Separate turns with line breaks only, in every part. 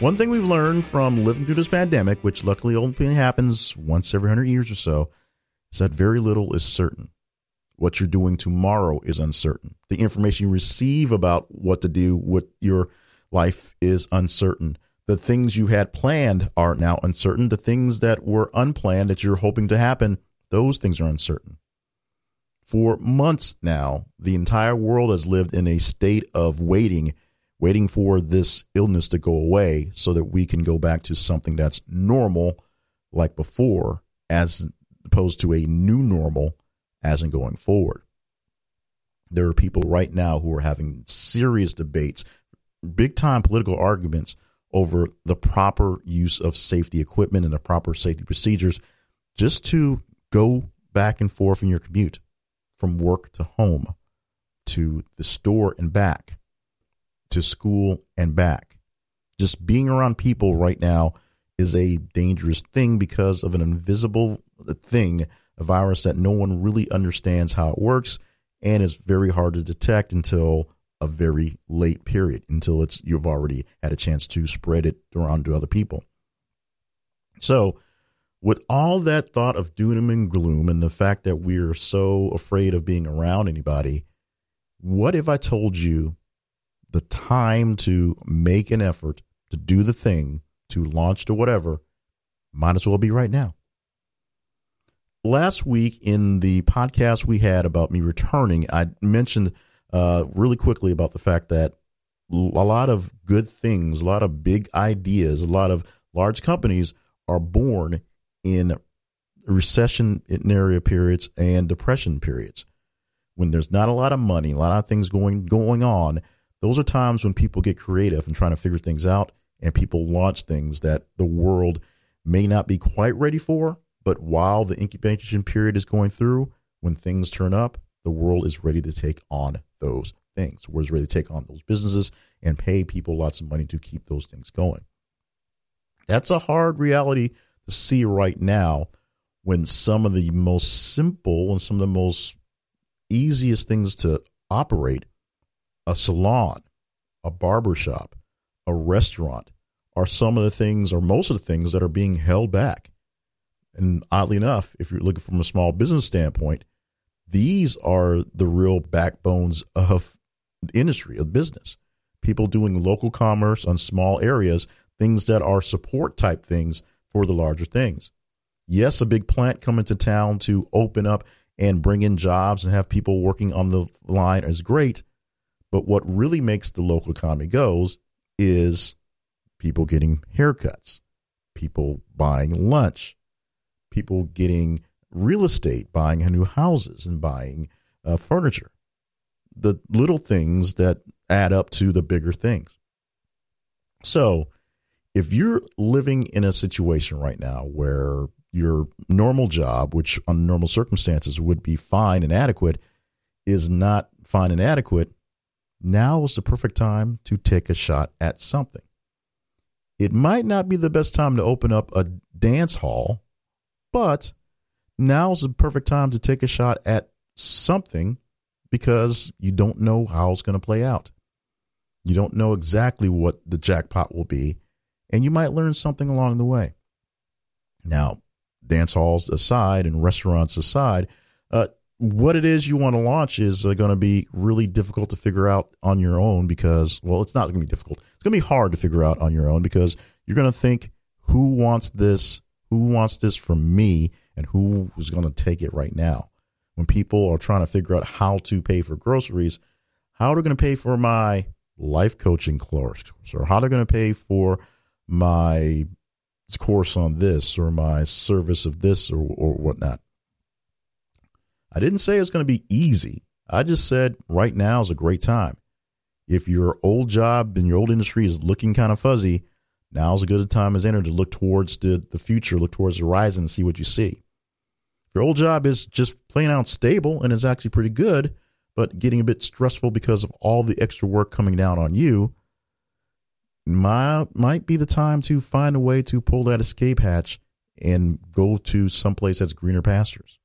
One thing we've learned from living through this pandemic, which luckily only happens once every 100 years or so, is that very little is certain. What you're doing tomorrow is uncertain. The information you receive about what to do with your life is uncertain. The things you had planned are now uncertain. The things that were unplanned that you're hoping to happen, those things are uncertain. For months now, the entire world has lived in a state of waiting, waiting for this illness to go away so that we can go back to something that's normal like before, as opposed to a new normal as in going forward. There are people right now who are having serious debates, big time political arguments over the proper use of safety equipment and the proper safety procedures just to go back and forth in your commute from work to home, to the store and back, to school and back. Just being around people right now is a dangerous thing because of an invisible thing, a virus that no one really understands how it works and is very hard to detect until a very late period, until it's you've already had a chance to spread it around to other people. So with all that thought of doom and gloom and the fact that we're so afraid of being around anybody, what if I told you the time to make an effort to do the thing, to launch to whatever, might as well be right now? Last week in the podcast we had about me returning, I mentioned uh, really quickly about the fact that a lot of good things, a lot of big ideas, a lot of large companies are born in recessionary periods and depression periods. When there's not a lot of money, a lot of things going going on, those are times when people get creative and trying to figure things out and people launch things that the world may not be quite ready for, but while the incubation period is going through, when things turn up, the world is ready to take on those things. Is ready to take on those businesses and pay people lots of money to keep those things going. That's a hard reality to see right now when some of the most simple and some of the most easiest things to operate a salon, a barbershop, a restaurant are some of the things or most of the things that are being held back. And oddly enough, if you're looking from a small business standpoint, these are the real backbones of industry, of business. People doing local commerce on small areas, things that are support type things for the larger things. Yes, a big plant coming to town to open up and bring in jobs and have people working on the line is great. But what really makes the local economy goes is people getting haircuts, people buying lunch, people getting real estate, buying new houses and buying uh, furniture. The little things that add up to the bigger things. So if you're living in a situation right now where your normal job, which on normal circumstances would be fine and adequate, is not fine and adequate, now is the perfect time to take a shot at something. It might not be the best time to open up a dance hall, but now is the perfect time to take a shot at something because you don't know how it's going to play out. You don't know exactly what the jackpot will be and you might learn something along the way. Now, dance halls aside and restaurants aside, uh, what it is you want to launch is uh, going to be really difficult to figure out on your own because, well, it's not going to be difficult. It's going to be hard to figure out on your own because you're going to think, who wants this? Who wants this from me? And who is going to take it right now? When people are trying to figure out how to pay for groceries, how are they going to pay for my life coaching course or how they're going to pay for my course on this or my service of this or, or whatnot. I didn't say it's going to be easy. I just said right now is a great time. If your old job and your old industry is looking kind of fuzzy, Now's a good time as any to look towards the, the future, look towards the horizon and see what you see. If your old job is just plain out stable and is actually pretty good, but getting a bit stressful because of all the extra work coming down on you, might, might be the time to find a way to pull that escape hatch and go to someplace that's greener pastures.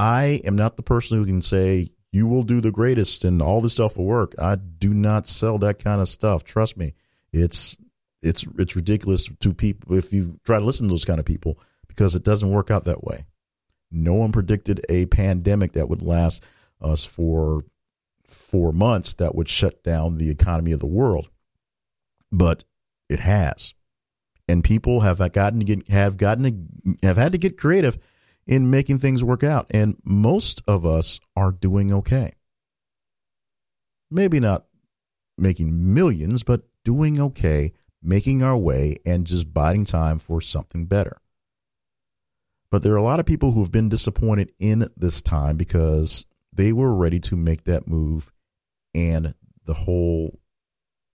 I am not the person who can say, you will do the greatest and all this stuff will work. I do not sell that kind of stuff. Trust me. It's it's it's ridiculous to people if you try to listen to those kind of people because it doesn't work out that way. No one predicted a pandemic that would last us for four months that would shut down the economy of the world, but it has, and people have gotten to get have gotten to, have had to get creative in making things work out, and most of us are doing okay. Maybe not making millions, but doing okay, making our way, and just biding time for something better. But there are a lot of people who have been disappointed in this time because they were ready to make that move and the whole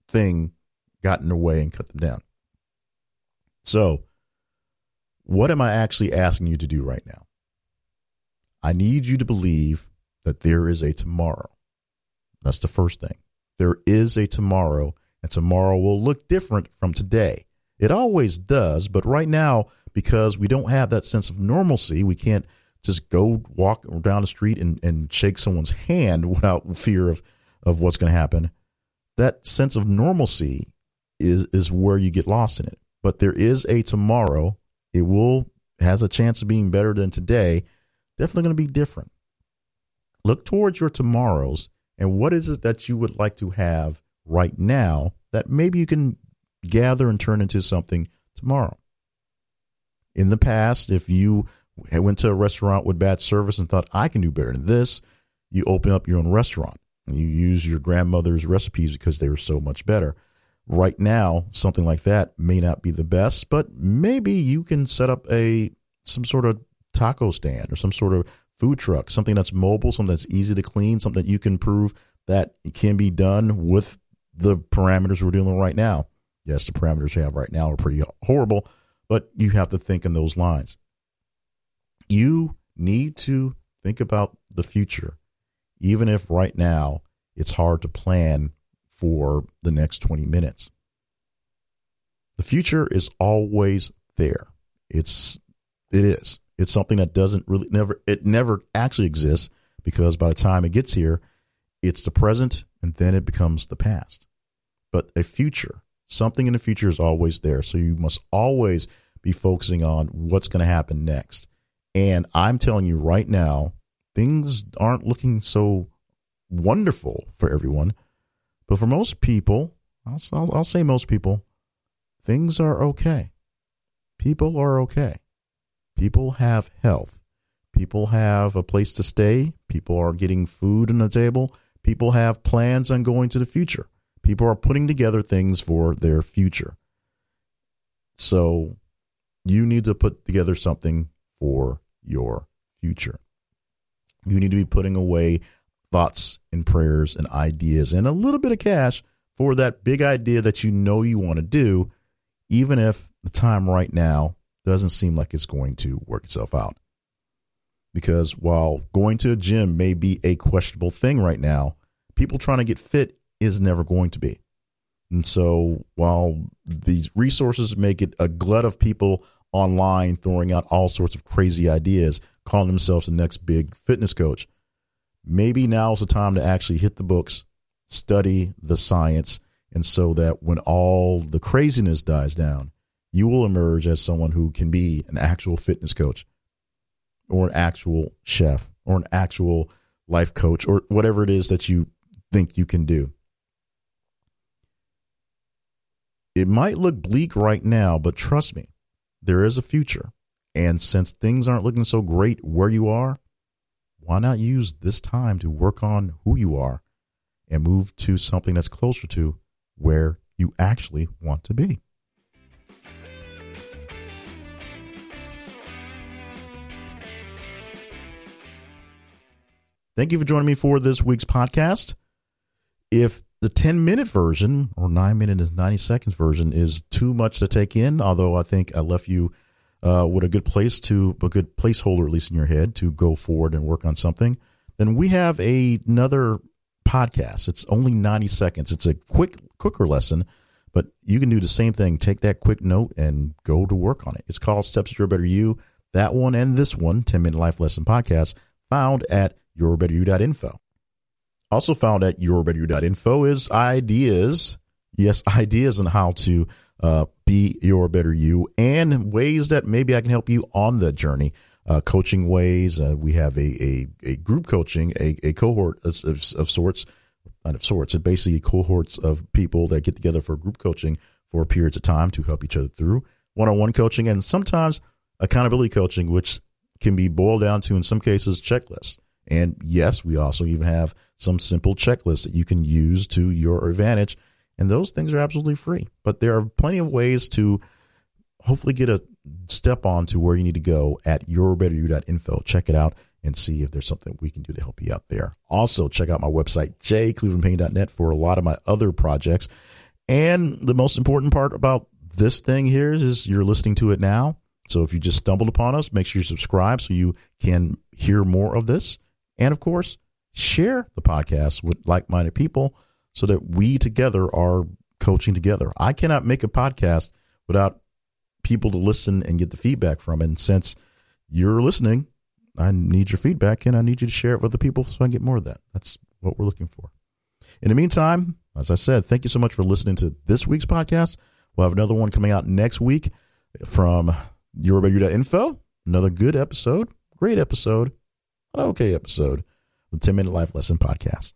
thing got in their way and cut them down. So, what am I actually asking you to do right now? I need you to believe that there is a tomorrow. That's the first thing. There is a tomorrow, and tomorrow will look different from today. It always does, but right now, because we don't have that sense of normalcy, we can't just go walk down the street and, and shake someone's hand without fear of, of what's going to happen. That sense of normalcy is is where you get lost in it. But there is a tomorrow. It will has a chance of being better than today. Definitely going to be different. Look towards your tomorrows and what is it that you would like to have right now that maybe you can gather and turn into something tomorrow. In the past, if you went to a restaurant with bad service and thought, I can do better than this, you open up your own restaurant. And you use your grandmother's recipes because they were so much better. Right now, something like that may not be the best, but maybe you can set up a some sort of taco stand or some sort of food truck, something that's mobile, something that's easy to clean, something that you can prove that it can be done with the parameters we're dealing with right now. Yes, the parameters we have right now are pretty horrible, but you have to think in those lines. You need to think about the future, even if right now it's hard to plan for the next 20 minutes. The future is always there. It's it is. It's something that doesn't really never it never actually exists because by the time it gets here, it's the present and then it becomes the past. But a future, something in the future is always there. So you must always be focusing on what's going to happen next. And I'm telling you right now, things aren't looking so wonderful for everyone. But for most people, I'll, I'll, I'll say most people, things are okay. People are okay. People have health. People have a place to stay. People are getting food on the table. People have plans on going to the future. People are putting together things for their future. So you need to put together something for your future. You need to be putting away thoughts and prayers and ideas and a little bit of cash for that big idea that you know you want to do, even if the time right now doesn't seem like it's going to work itself out. Because while going to a gym may be a questionable thing right now, people trying to get fit is never going to be. And so while these resources make it a glut of people online throwing out all sorts of crazy ideas, calling themselves the next big fitness coach, maybe now is the time to actually hit the books, study the science, and so that when all the craziness dies down, you will emerge as someone who can be an actual fitness coach or an actual chef or an actual life coach or whatever it is that you think you can do. It might look bleak right now, but trust me, there is a future. And since things aren't looking so great where you are, why not use this time to work on who you are and move to something that's closer to where you actually want to be? Thank you for joining me for this week's podcast. If the 10 minute version or 9 minute and 90 seconds version is too much to take in although i think i left you uh, with a good place to a good placeholder at least in your head to go forward and work on something then we have a, another podcast. It's only 90 seconds. It's a quick quicker lesson but you can do the same thing. Take that quick note and go to work on it. It's called steps to your better you. That one and this one 10 minute life lesson podcast found at yourbetteryou.info also found at yourbetteryou.info is ideas. Yes, ideas on how to uh, be your better you and ways that maybe I can help you on the journey. Uh, coaching ways. Uh, we have a, a, a, group coaching, a, a cohort of, of, of sorts, not of sorts, it basically cohorts of people that get together for group coaching for periods of time to help each other through one on one coaching and sometimes accountability coaching, which can be boiled down to, in some cases, checklists. And yes, we also even have some simple checklists that you can use to your advantage. And those things are absolutely free. But there are plenty of ways to hopefully get a step on to where you need to go at yourbetteryou.info. Check it out and see if there's something we can do to help you out there. Also, check out my website, jclevelandpayne.net, for a lot of my other projects. And the most important part about this thing here is you're listening to it now. So if you just stumbled upon us, make sure you subscribe so you can hear more of this. And of course, share the podcast with like minded people so that we together are coaching together. I cannot make a podcast without people to listen and get the feedback from. And since you're listening, I need your feedback and I need you to share it with other people so I can get more of that. That's what we're looking for. In the meantime, as I said, thank you so much for listening to this week's podcast. We'll have another one coming out next week from YourBetterYou.info. Another good episode, great episode, okay episode the 10 Minute Life Lesson Podcast.